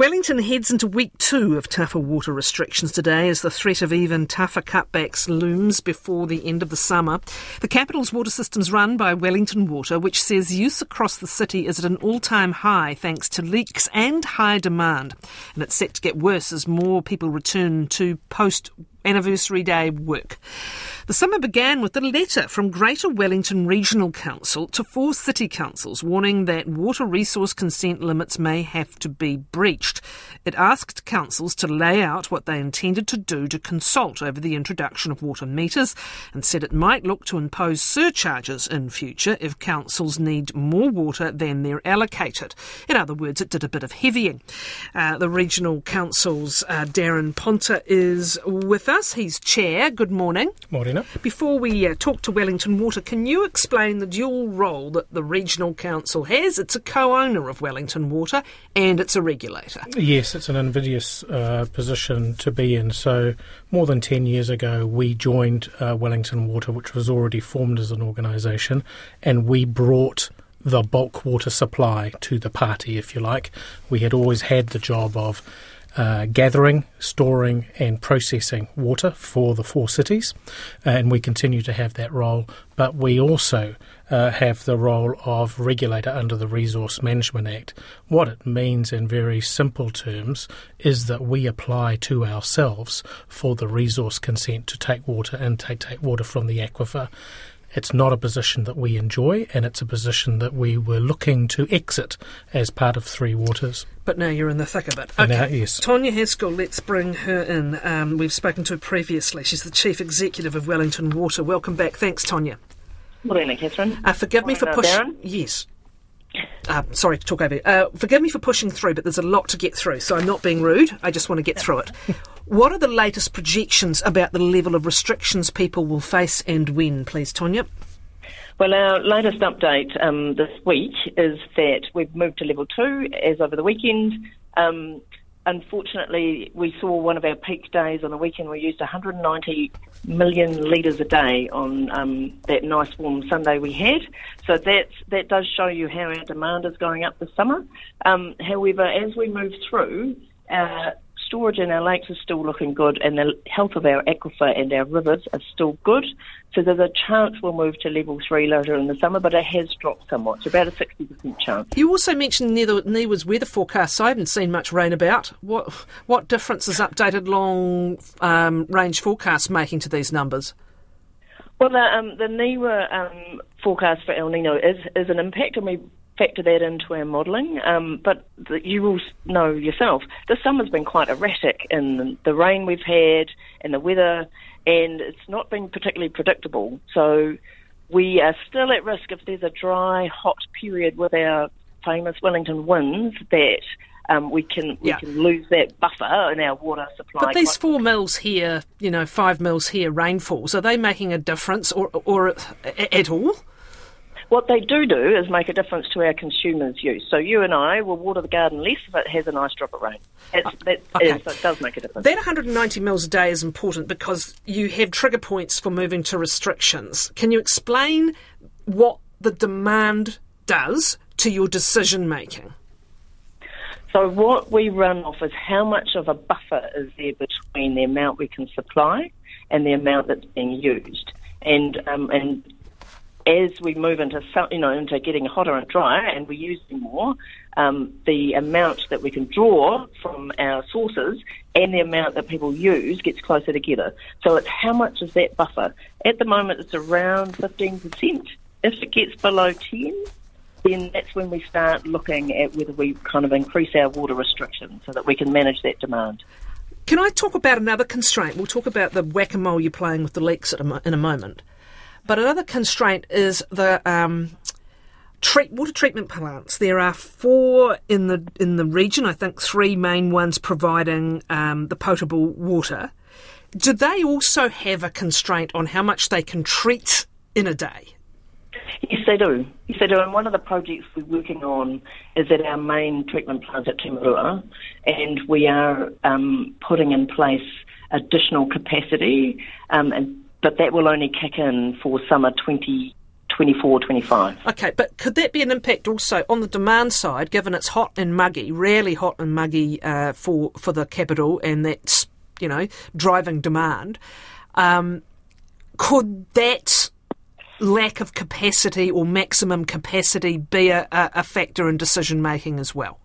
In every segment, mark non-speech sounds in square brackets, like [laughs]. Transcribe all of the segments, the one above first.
Wellington heads into week two of tougher water restrictions today as the threat of even tougher cutbacks looms before the end of the summer. The capital's water system's run by Wellington Water, which says use across the city is at an all time high thanks to leaks and high demand. And it's set to get worse as more people return to post anniversary day work. The summer began with a letter from Greater Wellington Regional Council to four city councils warning that water resource consent limits may have to be breached. It asked councils to lay out what they intended to do to consult over the introduction of water meters and said it might look to impose surcharges in future if councils need more water than they're allocated. In other words, it did a bit of heavying. Uh, the Regional Council's uh, Daran Ponter is with us. He's chair. Good morning. Morning. Before we uh, talk to Wellington Water, can you explain the dual role that the Regional Council has? It's a co owner of Wellington Water and it's a regulator. Yes, it's an invidious uh, position to be in. So, more than 10 years ago, we joined uh, Wellington Water, which was already formed as an organisation, and we brought the bulk water supply to the party, if you like. We had always had the job of uh, gathering, storing, and processing water for the four cities, uh, and we continue to have that role. But we also uh, have the role of regulator under the Resource Management Act. What it means, in very simple terms, is that we apply to ourselves for the resource consent to take water and take, take water from the aquifer. It's not a position that we enjoy, and it's a position that we were looking to exit as part of Three Waters. But now you're in the thick of it. Okay. Now, yes. Tonia Haskell, let's bring her in. Um, we've spoken to her previously. She's the Chief Executive of Wellington Water. Welcome back. Thanks, Tonia. Morning, Catherine. Uh, forgive Morning, me for pushing. Yes. Uh, sorry to talk over you. Uh, forgive me for pushing through, but there's a lot to get through, so I'm not being rude. I just want to get through it. [laughs] what are the latest projections about the level of restrictions people will face and when, please, Tonia? Well, our latest update um, this week is that we've moved to level two as over the weekend. Um, unfortunately, we saw one of our peak days on the weekend. We used 190 million litres a day on um, that nice warm Sunday we had. So that's, that does show you how our demand is going up this summer. Um, however, as we move through, uh, storage in our lakes is still looking good, and the health of our aquifer and our rivers are still good. So there's a chance we'll move to level three later in the summer, but it has dropped somewhat. It's about a 60% chance. You also mentioned NIWA's weather forecast. I haven't seen much rain about. What what difference is updated long um, range forecasts making to these numbers? Well, the, um, the NIWA um, forecast for El Nino is, is an impact, and we factor that into our modelling. Um, but the, you will know yourself, the summer's been quite erratic in the rain we've had and the weather, and it's not been particularly predictable. So we are still at risk if there's a dry, hot period with our famous Wellington winds that um, we can we yeah. can lose that buffer in our water supply. But these four mils here, you know, five mils here rainfalls, are they making a difference or or at all? What they do do is make a difference to our consumers' use. So you and I will water the garden less if it has a nice drop of rain. It's, uh, that okay. is, it does make a difference. That 190 mils a day is important because you have trigger points for moving to restrictions. Can you explain what the demand does to your decision making? So what we run off is how much of a buffer is there between the amount we can supply and the amount that's being used. And um, and as we move into you know into getting hotter and drier and we're using more, um, the amount that we can draw from our sources and the amount that people use gets closer together. So it's how much is that buffer? At the moment, it's around 15%. If it gets below 10, then that's when we start looking at whether we kind of increase our water restrictions so that we can manage that demand. Can I talk about another constraint? We'll talk about the whack a mole you're playing with the leaks in a moment. But another constraint is the um, treat, water treatment plants. There are four in the in the region. I think three main ones providing um, the potable water. Do they also have a constraint on how much they can treat in a day? Yes, they do. Yes, they do. And one of the projects we're working on is at our main treatment plant at Te Marua, and we are um, putting in place additional capacity um, and but that will only kick in for summer 20, 24, 25. Okay, but could that be an impact also on the demand side, given it's hot and muggy, rarely hot and muggy uh, for for the capital, and that's you know driving demand? Um, could that lack of capacity or maximum capacity be a, a factor in decision making as well?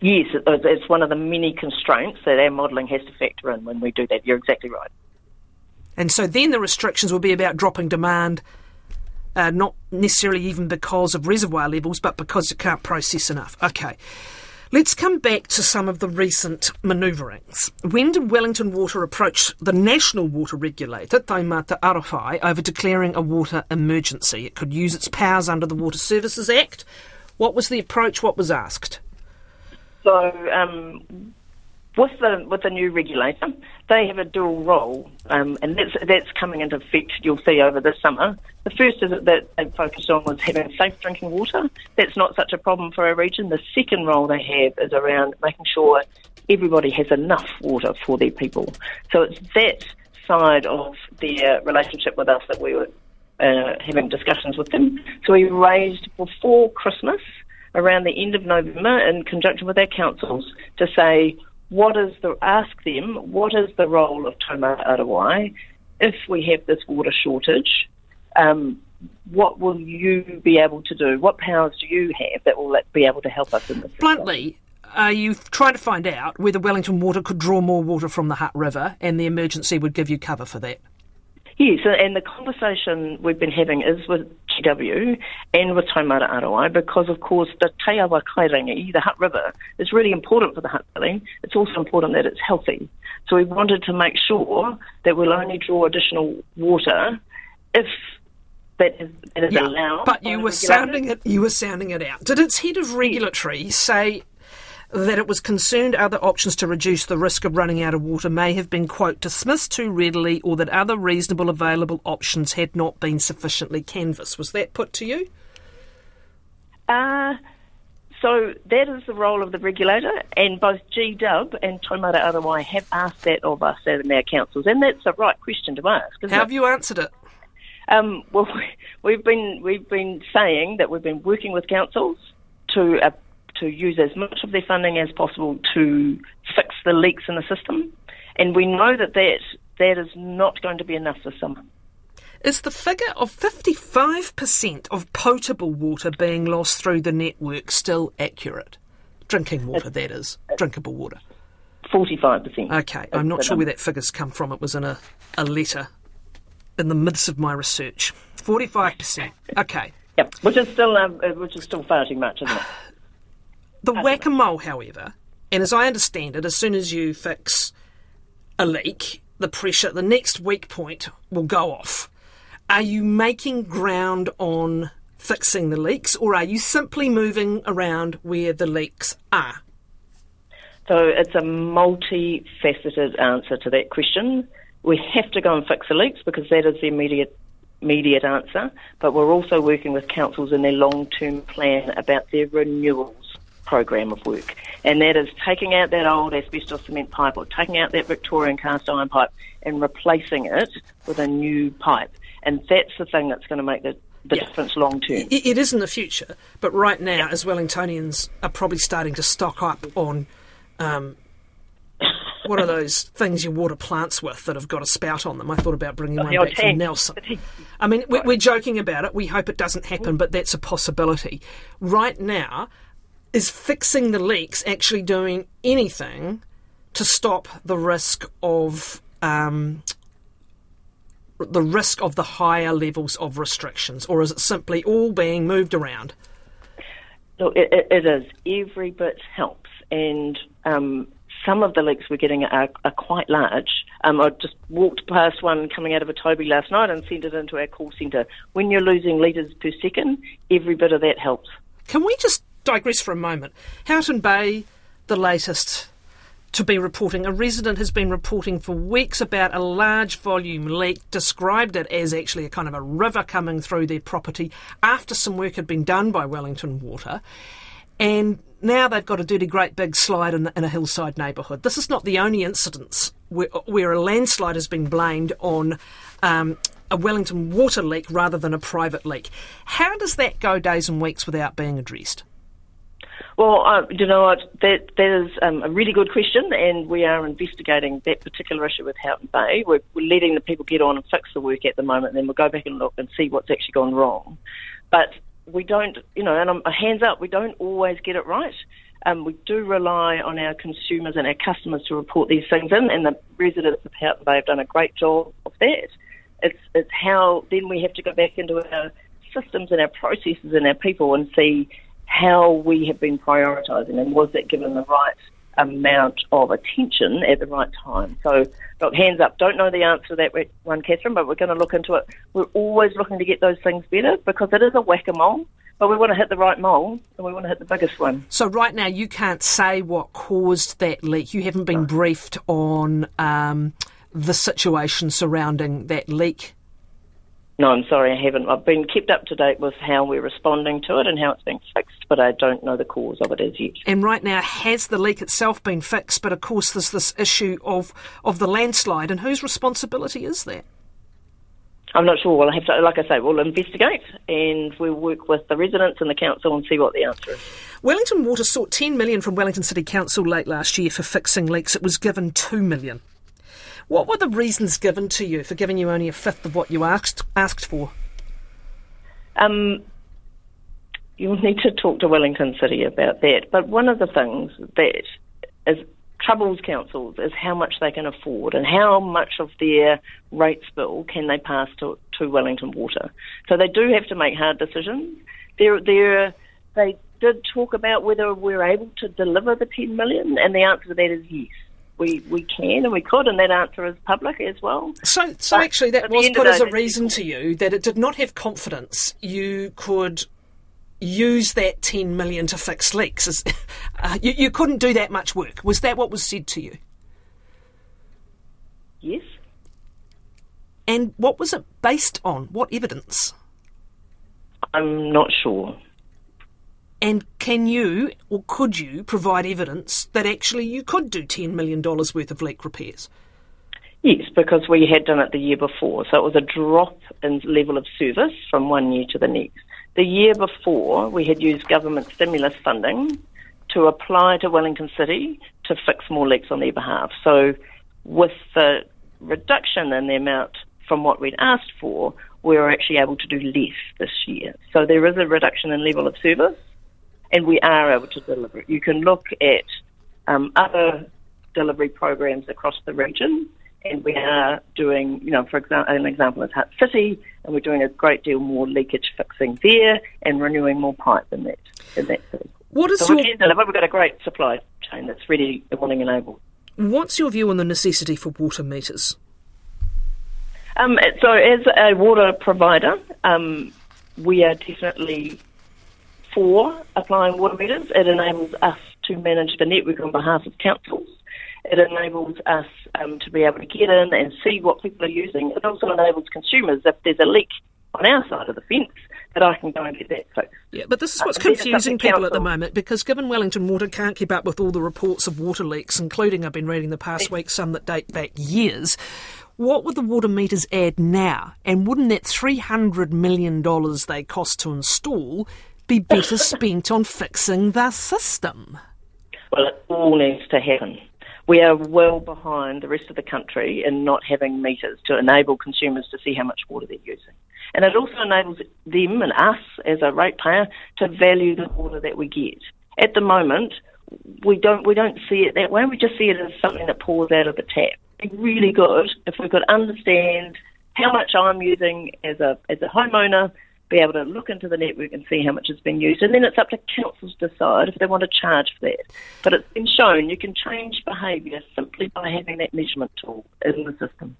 Yes, it's one of the many constraints that our modelling has to factor in when we do that. You're exactly right. And so then the restrictions will be about dropping demand, uh, not necessarily even because of reservoir levels, but because it can't process enough. Okay. Let's come back to some of the recent manoeuvrings. When did Wellington Water approach the national water regulator, Taumata Arowai, over declaring a water emergency? It could use its powers under the Water Services Act. What was the approach? What was asked? So, um, with the with the new regulator, they have a dual role, um, and that's that's coming into effect. You'll see over this summer. The first is that they focused on was having safe drinking water. That's not such a problem for our region. The second role they have is around making sure everybody has enough water for their people. So it's that side of their relationship with us that we were uh, having discussions with them. So we raised before Christmas, around the end of November, in conjunction with our councils, to say what is the ask them what is the role of Taumata Arowai if we have this water shortage? Um, what will you be able to do? What powers do you have that will be able to help us in this? Bluntly, are you trying to find out whether Wellington Water could draw more water from the Hutt River and the emergency would give you cover for that? Yes, and the conversation we've been having is with GW and with Taumata Arowai because, of course, the Te Awa Kairangi, the Hutt River, is really important for the Hutt Valley. It's also important that it's healthy. So we wanted to make sure that we'll only draw additional water if that is, that is yeah, allowed. But you were sounding it. You were sounding it out. Did its head of regulatory say that it was concerned other options to reduce the risk of running out of water may have been, quote, dismissed too readily or that other reasonable available options had not been sufficiently canvassed. Was that put to you? Uh, so that is the role of the regulator, and both GW and Taumata Arowai have asked that of us and our councils, and that's a right question to ask. How have you answered it? Um, well, [laughs] we've been we've been saying that we've been working with councils to uh, to use as much of their funding as possible to fix the leaks in the system. And we know that that, that is not going to be enough this summer. Is the figure of 55% of potable water being lost through the network still accurate? Drinking water, it's, that is. Drinkable water. 45%. Okay, I'm not sure where that figure's come from. It was in a, a letter in the midst of my research. 45%. Okay. Yep, which is still um, which is still far too much, isn't it? [sighs] [sighs] [sighs] The whack a mole, however, and as I understand it, as soon as you fix a leak, the pressure, the next weak point will go off. Are you making ground on fixing the leaks, or are you simply moving around where the leaks are? So it's a multifaceted answer to that question. We have to go and fix the leaks because that is the immediate immediate answer, but we're also working with councils in their long term plan about their renewals program of work, and that is taking out that old asbestos cement pipe or taking out that Victorian cast iron pipe and replacing it with a new pipe. And that's the thing that's going to make the, the yeah. difference long term. It, it is in the future, but right now, yeah. as Wellingtonians are probably starting to stock up on. Um, what are those things you water plants with that have got a spout on them? I thought about bringing oh, one back from Nelson. I mean, we're joking about it. We hope it doesn't happen, but that's a possibility. Right now, is fixing the leaks actually doing anything to stop the risk of um, the risk of the higher levels of restrictions, or is it simply all being moved around? No, it, it is. Every bit helps, and um, some of the leaks we're getting are, are quite large. Um, I just walked past one coming out of a Toby last night and sent it into our call centre. When you're losing litres per second, every bit of that helps. Can we just digress for a moment. Houghton Bay, the latest to be reporting. A resident has been reporting for weeks about a large volume leak, described it as actually a kind of a river coming through their property after some work had been done by Wellington Water. And now they've got a dirty, great big slide in, the, in a hillside neighbourhood. This is not the only incidence where, where, a landslide has been blamed on um, a Wellington water leak rather than a private leak. How does that go days and weeks without being addressed? Well, uh, you know what? That that is um, a really good question, and we are investigating that particular issue with Houghton Bay. We're, we're, letting the people get on and fix the work at the moment, and then we'll go back and look and see what's actually gone wrong. But we don't, you know, and I'm hands up, we don't always get it right. Um, we do rely on our consumers and our customers to report these things in, and the residents of Houghton Bay have done a great job of that. It's it's how then we have to go back into our systems and our processes and our people and see how we have been prioritising and was that given the right amount of attention at the right time. So, look, hands up, don't know the answer to that one, Catherine, but we're going to look into it. We're always looking to get those things better because it is a whack a mole. But we want to hit the right mole and we want to hit the biggest one. So, right now, you can't say what caused that leak. You haven't been briefed on um, the situation surrounding that leak no, I'm sorry, I haven't. I've been kept up to date with how we're responding to it and how it's being fixed, but I don't know the cause of it as yet. And right now, has the leak itself been fixed? But of course, there's this issue of, of the landslide, and whose responsibility is that? I'm not sure. Well, I have to, like I say, we'll investigate and we'll work with the residents and the council and see what the answer is. Wellington Water sought 10 million from Wellington City Council late last year for fixing leaks. It was given 2 million. What were the reasons given to you for giving you only a fifth of what you asked asked for? Um, you'll need to talk to Wellington City about that. But one of the things that is troubles councils is how much they can afford and how much of their rates bill can they pass to, to Wellington Water. So they do have to make hard decisions. They're, they're, they did talk about whether we're able to deliver the 10 million, and the answer to that is yes we, we can and we could, and that answer is public as well. So, so but actually, that was put as a reason to you that it did not have confidence you could use that 10 million to fix leaks. [laughs] Uh, you, you couldn't do that much work. Was that what was said to you? Yes. And what was it based on? What evidence? I'm not sure. And can you or could you provide evidence that actually you could do $10 million worth of leak repairs? Yes, because we had done it the year before. So it was a drop in level of service from one year to the next. The year before, we had used government stimulus funding to apply to Wellington City to fix more leaks on their behalf. So with the reduction in the amount from what we'd asked for, we were actually able to do less this year. So there is a reduction in level of service and we are able to deliver it. You can look at um, other delivery programs across the region, and we are doing, you know, for example, an example is Hutt City, and we're doing a great deal more leakage fixing there and renewing more pipe than that in that. What is so your... we can deliver. We've got a great supply chain that's ready, willing, and able. What's your view on the necessity for water meters? Um, so, as a water provider, um, we are definitely for applying water meters. It enables us to manage the network on behalf of councils. It enables us um, to be able to get in and see what people are using. It also enables consumers, if there's a leak on our side of the fence, that I can go and get that fixed. Yeah, but this is what's uh, confusing people at the moment because given Wellington Water can't keep up with all the reports of water leaks, including I've been reading the past week some that date back years, what would the water meters add now? And wouldn't that $300 million they cost to install be better spent on fixing the system? Well, it all needs to happen. We are well behind the rest of the country in not having meters to enable consumers to see how much water they're using. And it also enables them and us as a ratepayer to value the water that we get. At the moment, we don't we don't see it that way. We just see it as something that pours out of the tap. It'd be really good if we could understand how much I'm using as a as a homeowner be able to look into the network and see how much has been used. And then it's up to councils to decide if they want to charge for that. But it's been shown you can change behaviour simply by having that measurement tool in the system.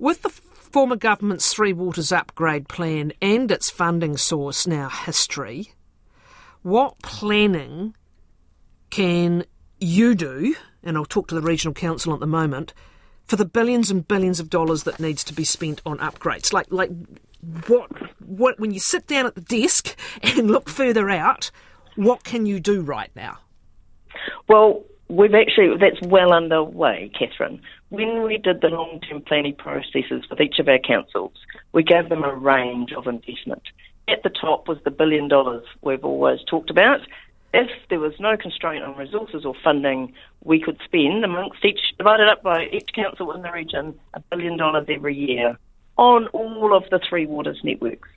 With the former government's Three Waters upgrade plan and its funding source now history, what planning can you do, and I'll talk to the regional council at the moment, for the billions and billions of dollars that needs to be spent on upgrades? Like, like what what when you sit down at the desk [laughs] and look further out, what can you do right now? Well, we've actually, that's well underway, Catherine. When we did the long term planning processes with each of our councils, we gave them a range of investment. At the top was the billion dollars we've always talked about. If there was no constraint on resources or funding, we could spend amongst each, divided up by each council in the region, a billion dollars every year on all of the Three Waters networks.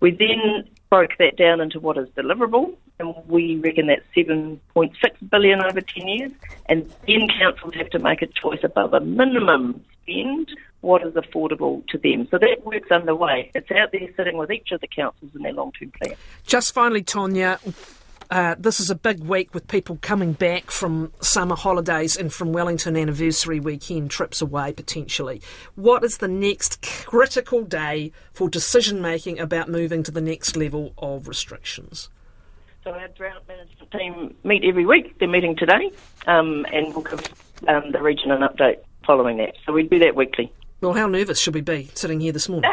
We then broke that down into what is deliverable, and we reckon that's 7.6 billion over 10 years. And then councils have to make a choice above a minimum spend, what is affordable to them. So that work's underway. It's out there sitting with each of the councils in their long-term plan. Just finally, Tonia, uh, this is a big week with people coming back from summer holidays and from Wellington anniversary weekend trips away potentially. What is the next critical day for decision making about moving to the next level of restrictions? So our drought management team meet every week. They're meeting today, um, and we'll give um, the region an update following that. So we do that weekly. Well, how nervous should we be sitting here this morning?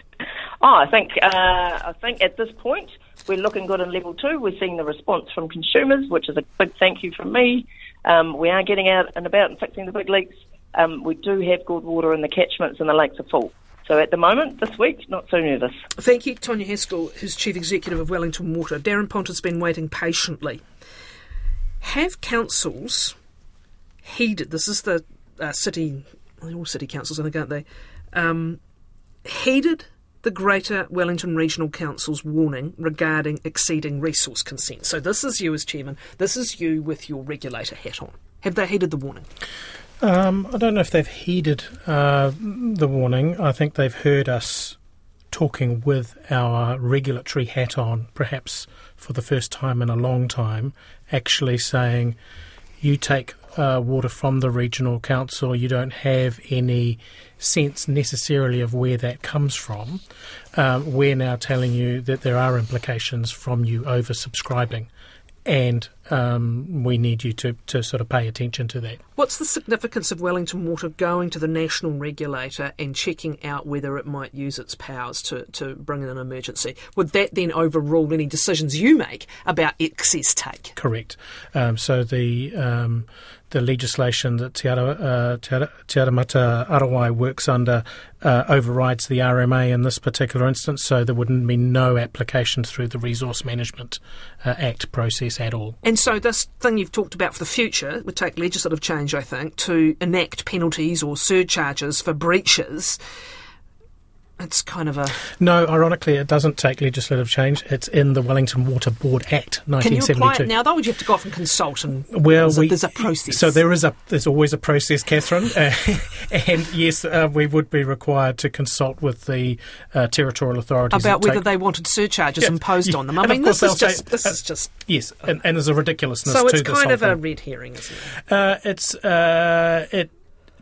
[laughs] oh, I think uh, I think at this point we're looking good in level two. We're seeing the response from consumers, which is a big thank you from me. Um, we are getting out and about and fixing the big leaks. Um, we do have good water in the catchments and the lakes are full. So at the moment, this week, not so nervous. Thank you, Tonia Haskell, who's Chief Executive of Wellington Water. Daran Ponter's been waiting patiently. Have councils heeded, this is the uh, city, all city councils, I think, aren't they? Um, heeded the Greater Wellington Regional Council's warning regarding exceeding resource consent. So this is you as chairman. This is you with your regulator hat on. Have they heeded the warning? Um, I don't know if they've heeded uh, the warning. I think they've heard us talking with our regulatory hat on, perhaps for the first time in a long time, actually saying, you take uh, water from the regional council, you don't have any sense necessarily of where that comes from. Um, we're now telling you that there are implications from you oversubscribing and um, we need you to, to sort of pay attention to that. What's the significance of Wellington Water going to the national regulator and checking out whether it might use its powers to, to bring in an emergency? Would that then overrule any decisions you make about excess take? Correct. Um, so the um, the legislation that Te, Ara, uh, Te, Ara, Te Aramata Arawai works under uh, overrides the RMA in this particular instance, so there wouldn't be no application through the Resource Management uh, Act process at all. And so this thing you've talked about for the future would take legislative change, I think, to enact penalties or surcharges for breaches it's kind of a. No, ironically, it doesn't take legislative change. It's in the Wellington Water Board Act, 1972. Can you apply it now, though? Would you have to go off and consult? And well, there's, we, a, there's a process. So there is a there's always a process, Catherine, uh, [laughs] and yes, uh, we would be required to consult with the uh, territorial authorities about whether take, they wanted surcharges yeah, imposed yeah, on them. I mean, this is just say, this uh, is just yes, and, and, there's a ridiculousness. So it's kind of thing. a red herring, isn't it? Uh, it's uh, it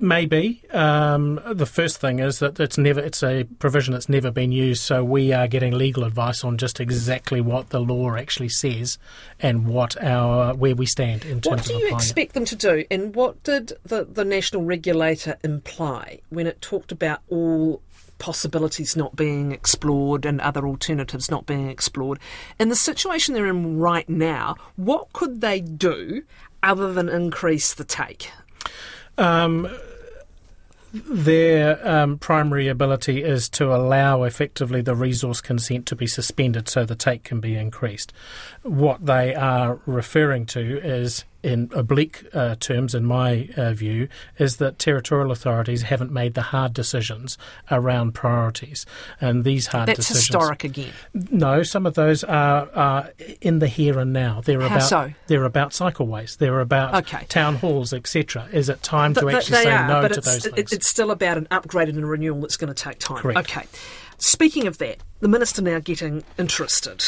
Maybe um, the first thing is that it's never it's a provision that's never been used, so we are getting legal advice on just exactly what the law actually says and what our where we stand in terms of What do you expect it. them to do, and what did the the national regulator imply when it talked about all possibilities not being explored and other alternatives not being explored. In the situation they're in right now, what could they do other than increase the take? Um, their um, primary ability is to allow effectively the resource consent to be suspended so the take can be increased. What they are referring to is in oblique uh, terms, in my uh, view, is that territorial authorities haven't made the hard decisions around priorities. And these hard That's decisions. historic again. No, some of those are, are in the here and now. They're How about so? they're about cycleways. They're about okay. town halls, etc. Is it time to th- actually say are, no to those things? It's still about an upgrade and a renewal that's going to take time. Correct. Okay. Speaking of that, the minister now getting interested.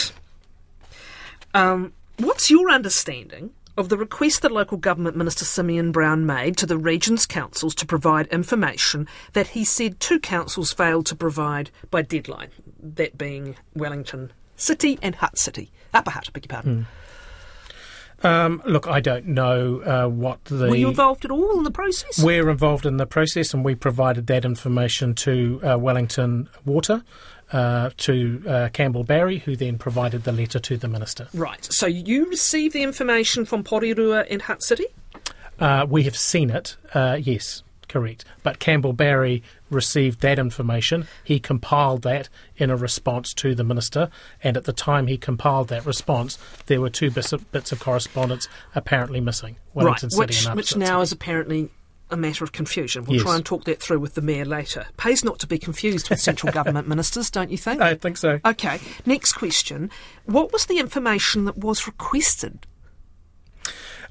Um, what's your understanding of the request that local government minister Simeon Brown made to the region's councils to provide information that he said two councils failed to provide by deadline, that being Wellington City and Hutt City, Upper Hutt, beg your pardon. Mm. Um, look, I don't know uh, what the. Were you involved at all in the process? We're involved in the process, and we provided that information to uh, Wellington Water uh, to uh, Campbell Barry, who then provided the letter to the minister. Right. So you received the information from Porirua and Hutt City? Uh, we have seen it, uh, yes, correct. But Campbell Barry received that information. He compiled that in a response to the minister, and at the time he compiled that response, there were two bits of, bits of correspondence apparently missing. Wellington right, City which, and which now City. is apparently a matter of confusion. We'll Yes. try and talk that through with the mayor later. Pays not to be confused with central government [laughs] ministers, don't you think? I think so. Okay, next question. What was the information that was requested?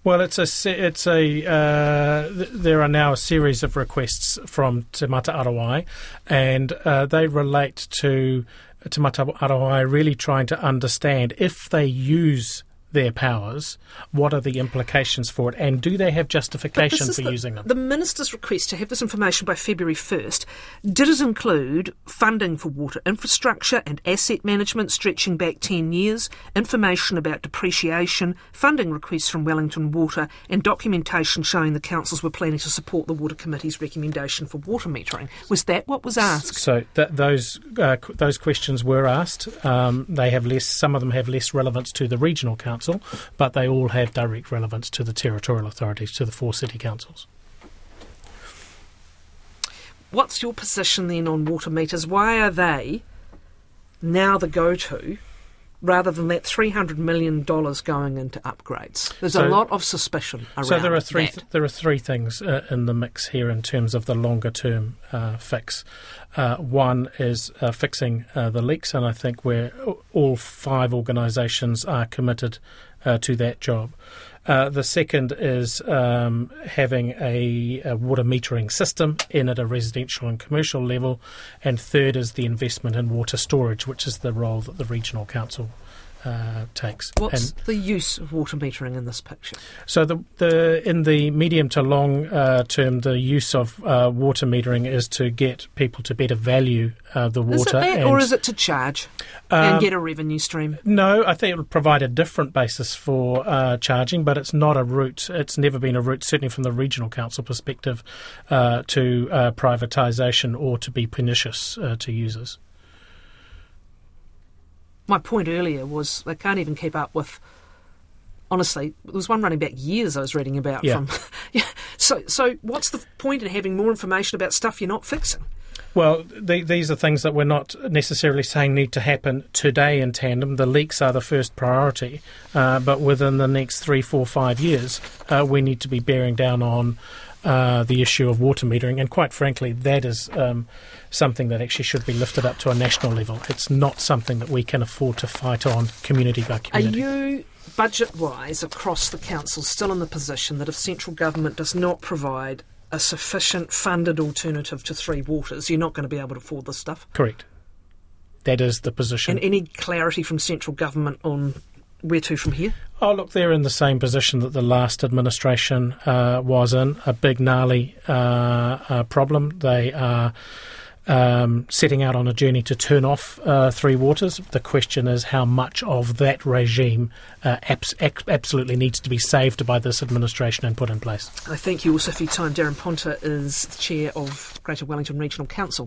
Well, it's a it's a uh, th- there are now a series of requests from Taumata Arowai, and uh, they relate to Taumata Arowai really trying to understand if they use their powers, what are the implications for it, and do they have justification for the, using them? The minister's request to have this information by February 1st did it include funding for water infrastructure and asset management stretching back 10 years, information about depreciation, funding requests from Wellington Water, and documentation showing the councils were planning to support the Water Committee's recommendation for water metering? Was that what was asked? So th- those uh, those questions were asked. Um, they have less. Some of them have less relevance to the regional council, but they all have direct relevance to the territorial authorities, to the four city councils. What's your position then on water meters? Why are they now the go to rather than that $300 million going into upgrades? There's a lot of suspicion around So there are three. that. there are three things uh, in the mix here in terms of the longer term uh, fix. Uh, one is uh, fixing uh, the leaks, and I think we're all five organisations are committed uh, to that job. Uh, the second is um, having a, a water metering system in at a residential and commercial level, and third is the investment in water storage, which is the role that the regional council uh, takes. What's And- the use of water metering in this picture? so the, the in the medium to long uh, term, the use of uh, water metering is to get people to better value uh, the Is it water. that, and, or is it to charge and Um, get a revenue stream? No, I think it would provide a different basis for uh, charging, but it's not a route. It's never been a route, certainly from the regional council perspective, uh, to uh, privatisation or to be pernicious uh, to users. My point earlier was they can't even keep up with. Honestly, there was one running back years I was reading about Yeah. from. [laughs] Yeah. So, so what's the point in having more information about stuff you're not fixing? Well, the, these are things that we're not necessarily saying need to happen today in tandem. The leaks are the first priority, uh, but within the next three, four, five years, uh, we need to be bearing down on uh, the issue of water metering. And quite frankly, that is um, something that actually should be lifted up to a national level. It's not something that we can afford to fight on community by community. Are you, budget wise, across the council, still in the position that if central government does not provide a sufficient funded alternative to Three Waters, you're not going to be able to afford this stuff? Correct. That is the position. And any clarity from central government on where to from here? Oh, look, they're in the same position that the last administration uh, was in a big, gnarly uh, uh, problem. They are um, setting out on a journey to turn off uh, Three Waters. The question is how much of that regime uh, abs- absolutely needs to be saved by this administration and put in place. I thank you also for your time. Daran Ponter is the chair of Greater Wellington Regional Council.